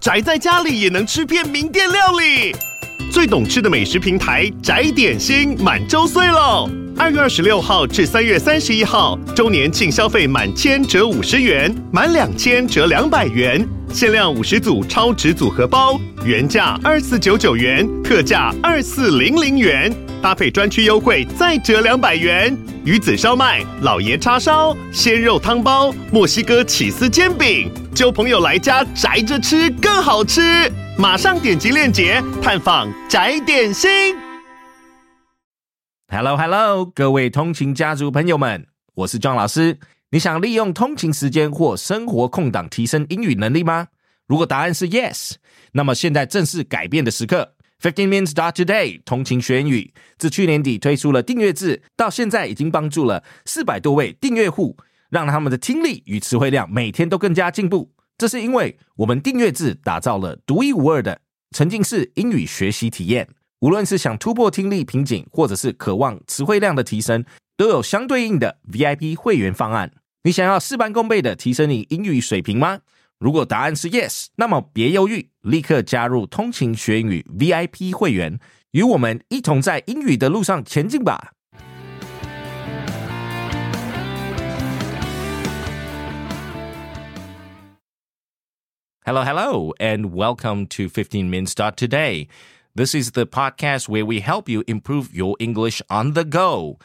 宅在家里也能吃遍名店料理。最懂吃的美食平台宅点心满周岁喽！二月二十六号至三月三十一号，周年庆消费满千折五十元，满两千折两百元，限量五十组超值组合包，原价二四九九元，特价二四零零元，搭配专区优惠再折两百元。鱼子烧麦、老爷叉烧、鲜肉汤包、墨西哥起司煎饼，揪朋友来家宅着吃更好吃。马上点击链接探访宅点心。Hello Hello，各位通勤家族朋友们，我是庄老师。你想利用通勤时间或生活空档提升英语能力吗？如果答案是 yes，那么现在正是改变的时刻。Fifteen Minutes Start Today 通勤学英语自去年底推出了订阅制，到现在已经帮助了四百多位订阅户，让他们的听力与词汇量每天都更加进步。这是因为我们订阅制打造了独一无二的沉浸式英语学习体验。无论是想突破听力瓶颈，或者是渴望词汇量的提升，都有相对应的 VIP 会员方案。你想要事半功倍的提升你英语水平吗？如果答案是 yes，那么别犹豫，立刻加入通勤学英语 VIP 会员，与我们一同在英语的路上前进吧。Hello, hello, and welcome to 15 Minutes Today. This is the podcast where we help you improve your English on the go.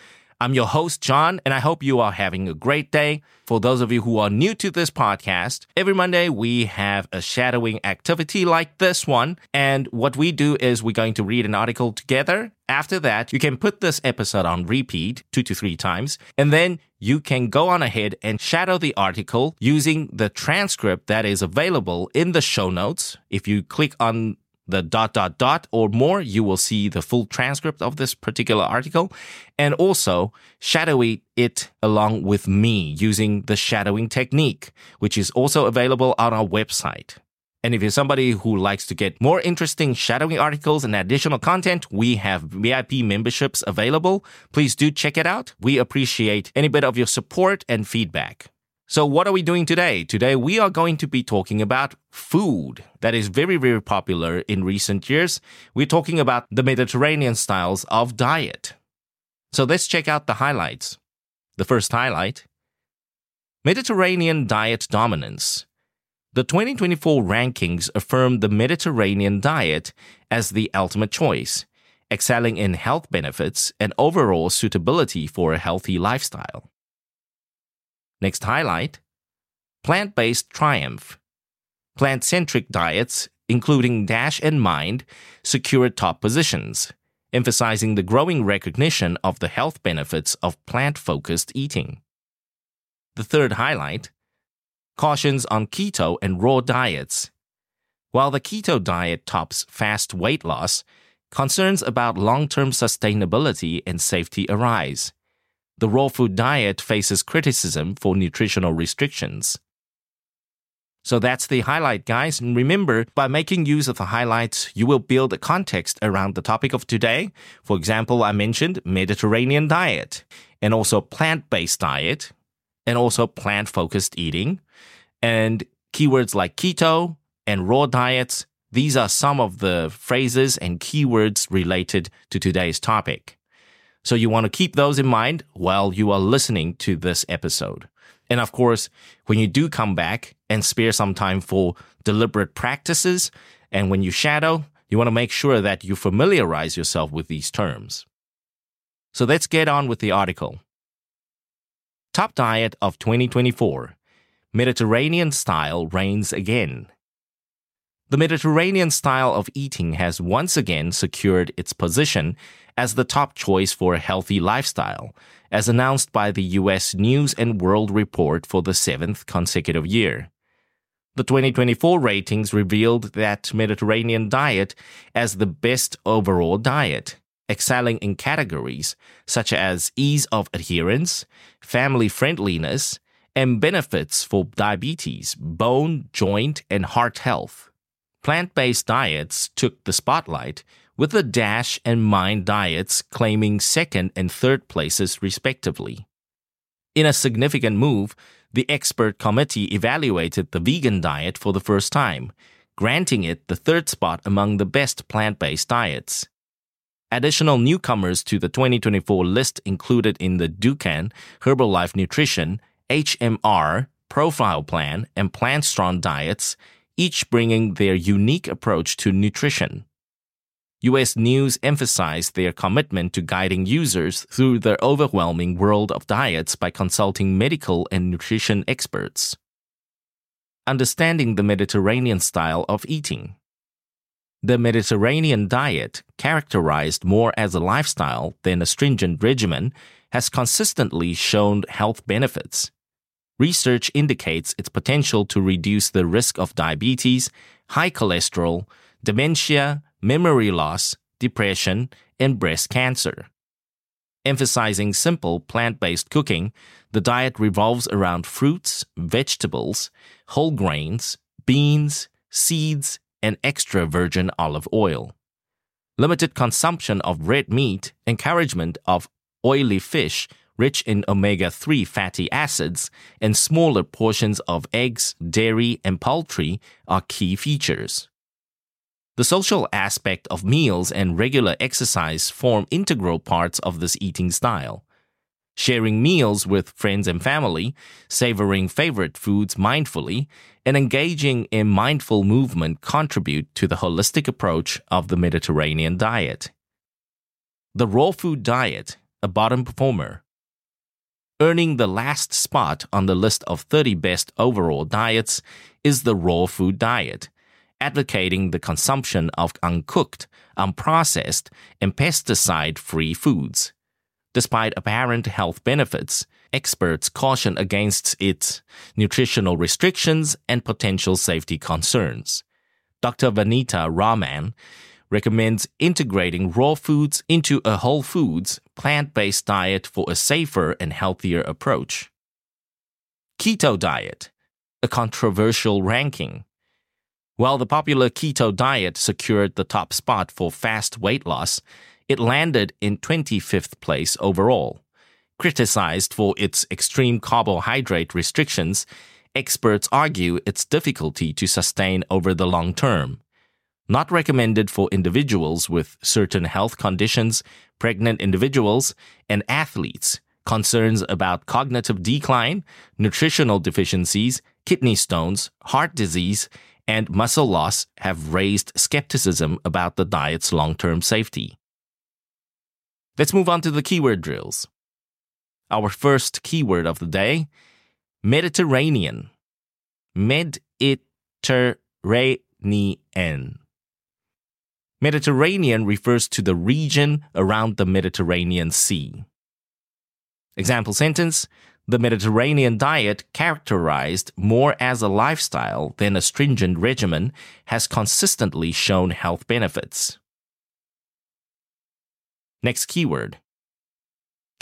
I'm your host, John, and I hope you are having a great day. For those of you who are new to this podcast, every Monday we have a shadowing activity like this one. And what we do is we're going to read an article together. After that, you can put this episode on repeat two to three times, and then you can go on ahead and shadow the article using the transcript that is available in the show notes. If you click on the dot dot dot or more, you will see the full transcript of this particular article and also shadowing it along with me using the shadowing technique, which is also available on our website. And if you're somebody who likes to get more interesting shadowing articles and additional content, we have VIP memberships available. Please do check it out. We appreciate any bit of your support and feedback. So, what are we doing today? Today, we are going to be talking about food that is very, very popular in recent years. We're talking about the Mediterranean styles of diet. So, let's check out the highlights. The first highlight Mediterranean diet dominance. The 2024 rankings affirm the Mediterranean diet as the ultimate choice, excelling in health benefits and overall suitability for a healthy lifestyle. Next highlight plant based triumph. Plant centric diets, including DASH and MIND, secured top positions, emphasizing the growing recognition of the health benefits of plant focused eating. The third highlight cautions on keto and raw diets. While the keto diet tops fast weight loss, concerns about long term sustainability and safety arise the raw food diet faces criticism for nutritional restrictions. So that's the highlight, guys. And remember, by making use of the highlights, you will build a context around the topic of today. For example, I mentioned Mediterranean diet and also plant based diet and also plant focused eating and keywords like keto and raw diets. These are some of the phrases and keywords related to today's topic. So you want to keep those in mind while you are listening to this episode. And of course, when you do come back and spare some time for deliberate practices, and when you shadow, you want to make sure that you familiarize yourself with these terms. So let's get on with the article. Top Diet of 2024 Mediterranean Style Reigns Again. The Mediterranean style of eating has once again secured its position as the top choice for a healthy lifestyle, as announced by the US News and World Report for the seventh consecutive year. The 2024 ratings revealed that Mediterranean diet as the best overall diet, excelling in categories such as ease of adherence, family friendliness, and benefits for diabetes, bone, joint, and heart health. Plant based diets took the spotlight, with the DASH and MIND diets claiming second and third places respectively. In a significant move, the expert committee evaluated the vegan diet for the first time, granting it the third spot among the best plant based diets. Additional newcomers to the 2024 list included in the Dukan Herbalife Nutrition, HMR, Profile Plan, and Plant Strong diets, each bringing their unique approach to nutrition. US News emphasized their commitment to guiding users through the overwhelming world of diets by consulting medical and nutrition experts. Understanding the Mediterranean style of eating. The Mediterranean diet, characterized more as a lifestyle than a stringent regimen, has consistently shown health benefits. Research indicates its potential to reduce the risk of diabetes, high cholesterol, dementia, memory loss, depression, and breast cancer. Emphasizing simple plant based cooking, the diet revolves around fruits, vegetables, whole grains, beans, seeds, and extra virgin olive oil. Limited consumption of red meat, encouragement of oily fish rich in omega 3 fatty acids, and smaller portions of eggs, dairy, and poultry are key features. The social aspect of meals and regular exercise form integral parts of this eating style sharing meals with friends and family, savoring favorite foods mindfully, and engaging in mindful movement contribute to the holistic approach of the Mediterranean diet. The raw food diet, a bottom performer. Earning the last spot on the list of 30 best overall diets is the raw food diet, advocating the consumption of uncooked, unprocessed, and pesticide free foods. Despite apparent health benefits, experts caution against its nutritional restrictions and potential safety concerns. Dr. Vanita Rahman recommends integrating raw foods into a whole foods, plant based diet for a safer and healthier approach. Keto diet, a controversial ranking. While the popular keto diet secured the top spot for fast weight loss, it landed in 25th place overall. Criticized for its extreme carbohydrate restrictions, experts argue its difficulty to sustain over the long term. Not recommended for individuals with certain health conditions, pregnant individuals, and athletes. Concerns about cognitive decline, nutritional deficiencies, kidney stones, heart disease, and muscle loss have raised skepticism about the diet's long term safety. Let's move on to the keyword drills. Our first keyword of the day Mediterranean. Mediterranean. Mediterranean refers to the region around the Mediterranean Sea. Example sentence The Mediterranean diet, characterized more as a lifestyle than a stringent regimen, has consistently shown health benefits. Next keyword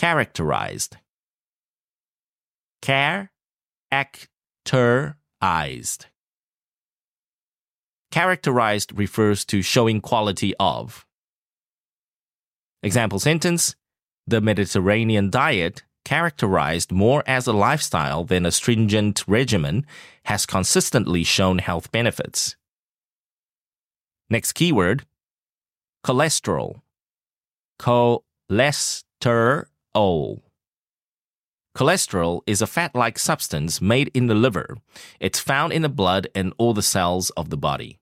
characterized. Care, characterized. Characterized refers to showing quality of. Example sentence The Mediterranean diet, characterized more as a lifestyle than a stringent regimen, has consistently shown health benefits. Next keyword cholesterol cholesterol. Cholesterol is a fat like substance made in the liver. It's found in the blood and all the cells of the body.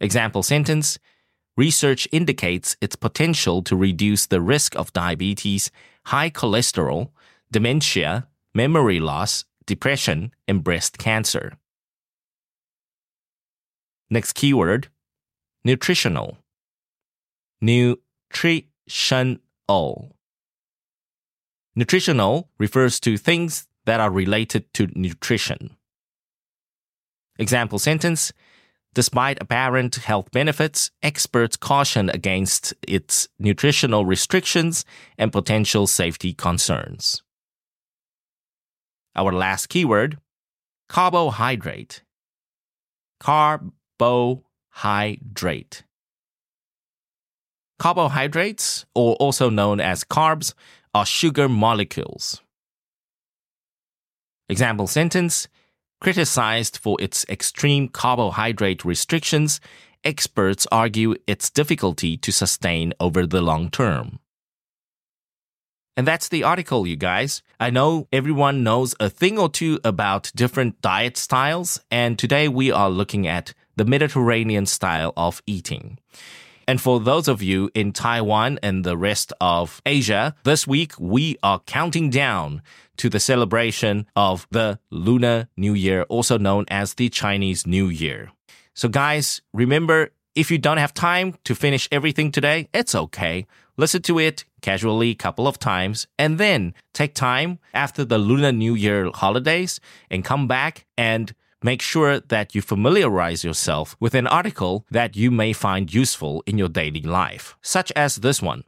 Example sentence Research indicates its potential to reduce the risk of diabetes, high cholesterol, dementia, memory loss, depression, and breast cancer. Next keyword nutritional. Nutritional. Nutritional refers to things that are related to nutrition. Example sentence Despite apparent health benefits, experts caution against its nutritional restrictions and potential safety concerns. Our last keyword carbohydrate. Carbohydrate. Carbohydrates, or also known as carbs, are sugar molecules. Example sentence Criticized for its extreme carbohydrate restrictions, experts argue its difficulty to sustain over the long term. And that's the article, you guys. I know everyone knows a thing or two about different diet styles, and today we are looking at the Mediterranean style of eating. And for those of you in Taiwan and the rest of Asia, this week we are counting down to the celebration of the Lunar New Year, also known as the Chinese New Year. So, guys, remember if you don't have time to finish everything today, it's okay. Listen to it casually a couple of times and then take time after the Lunar New Year holidays and come back and make sure that you familiarize yourself with an article that you may find useful in your daily life, such as this one.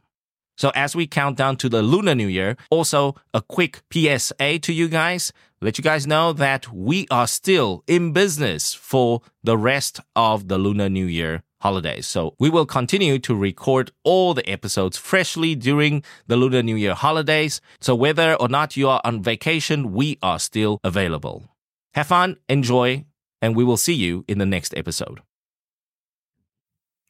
So as we count down to the Lunar New Year, also a quick PSA to you guys, let you guys know that we are still in business for the rest of the Lunar New Year holidays. So we will continue to record all the episodes freshly during the Lunar New Year holidays. So whether or not you are on vacation, we are still available. Have fun, enjoy, and we will see you in the next episode.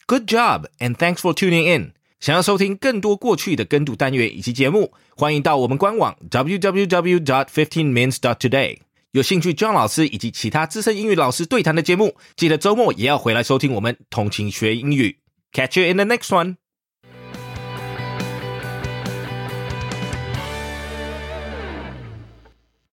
Good job, and thanks for tuning in. 想要收听更多过去的跟读单元以及节目，欢迎到我们官网 www.dot.fifteenminutes.dot.today。有兴趣 John 老师以及其他资深英语老师对谈的节目，记得周末也要回来收听我们通勤学英语。Catch you in the next one.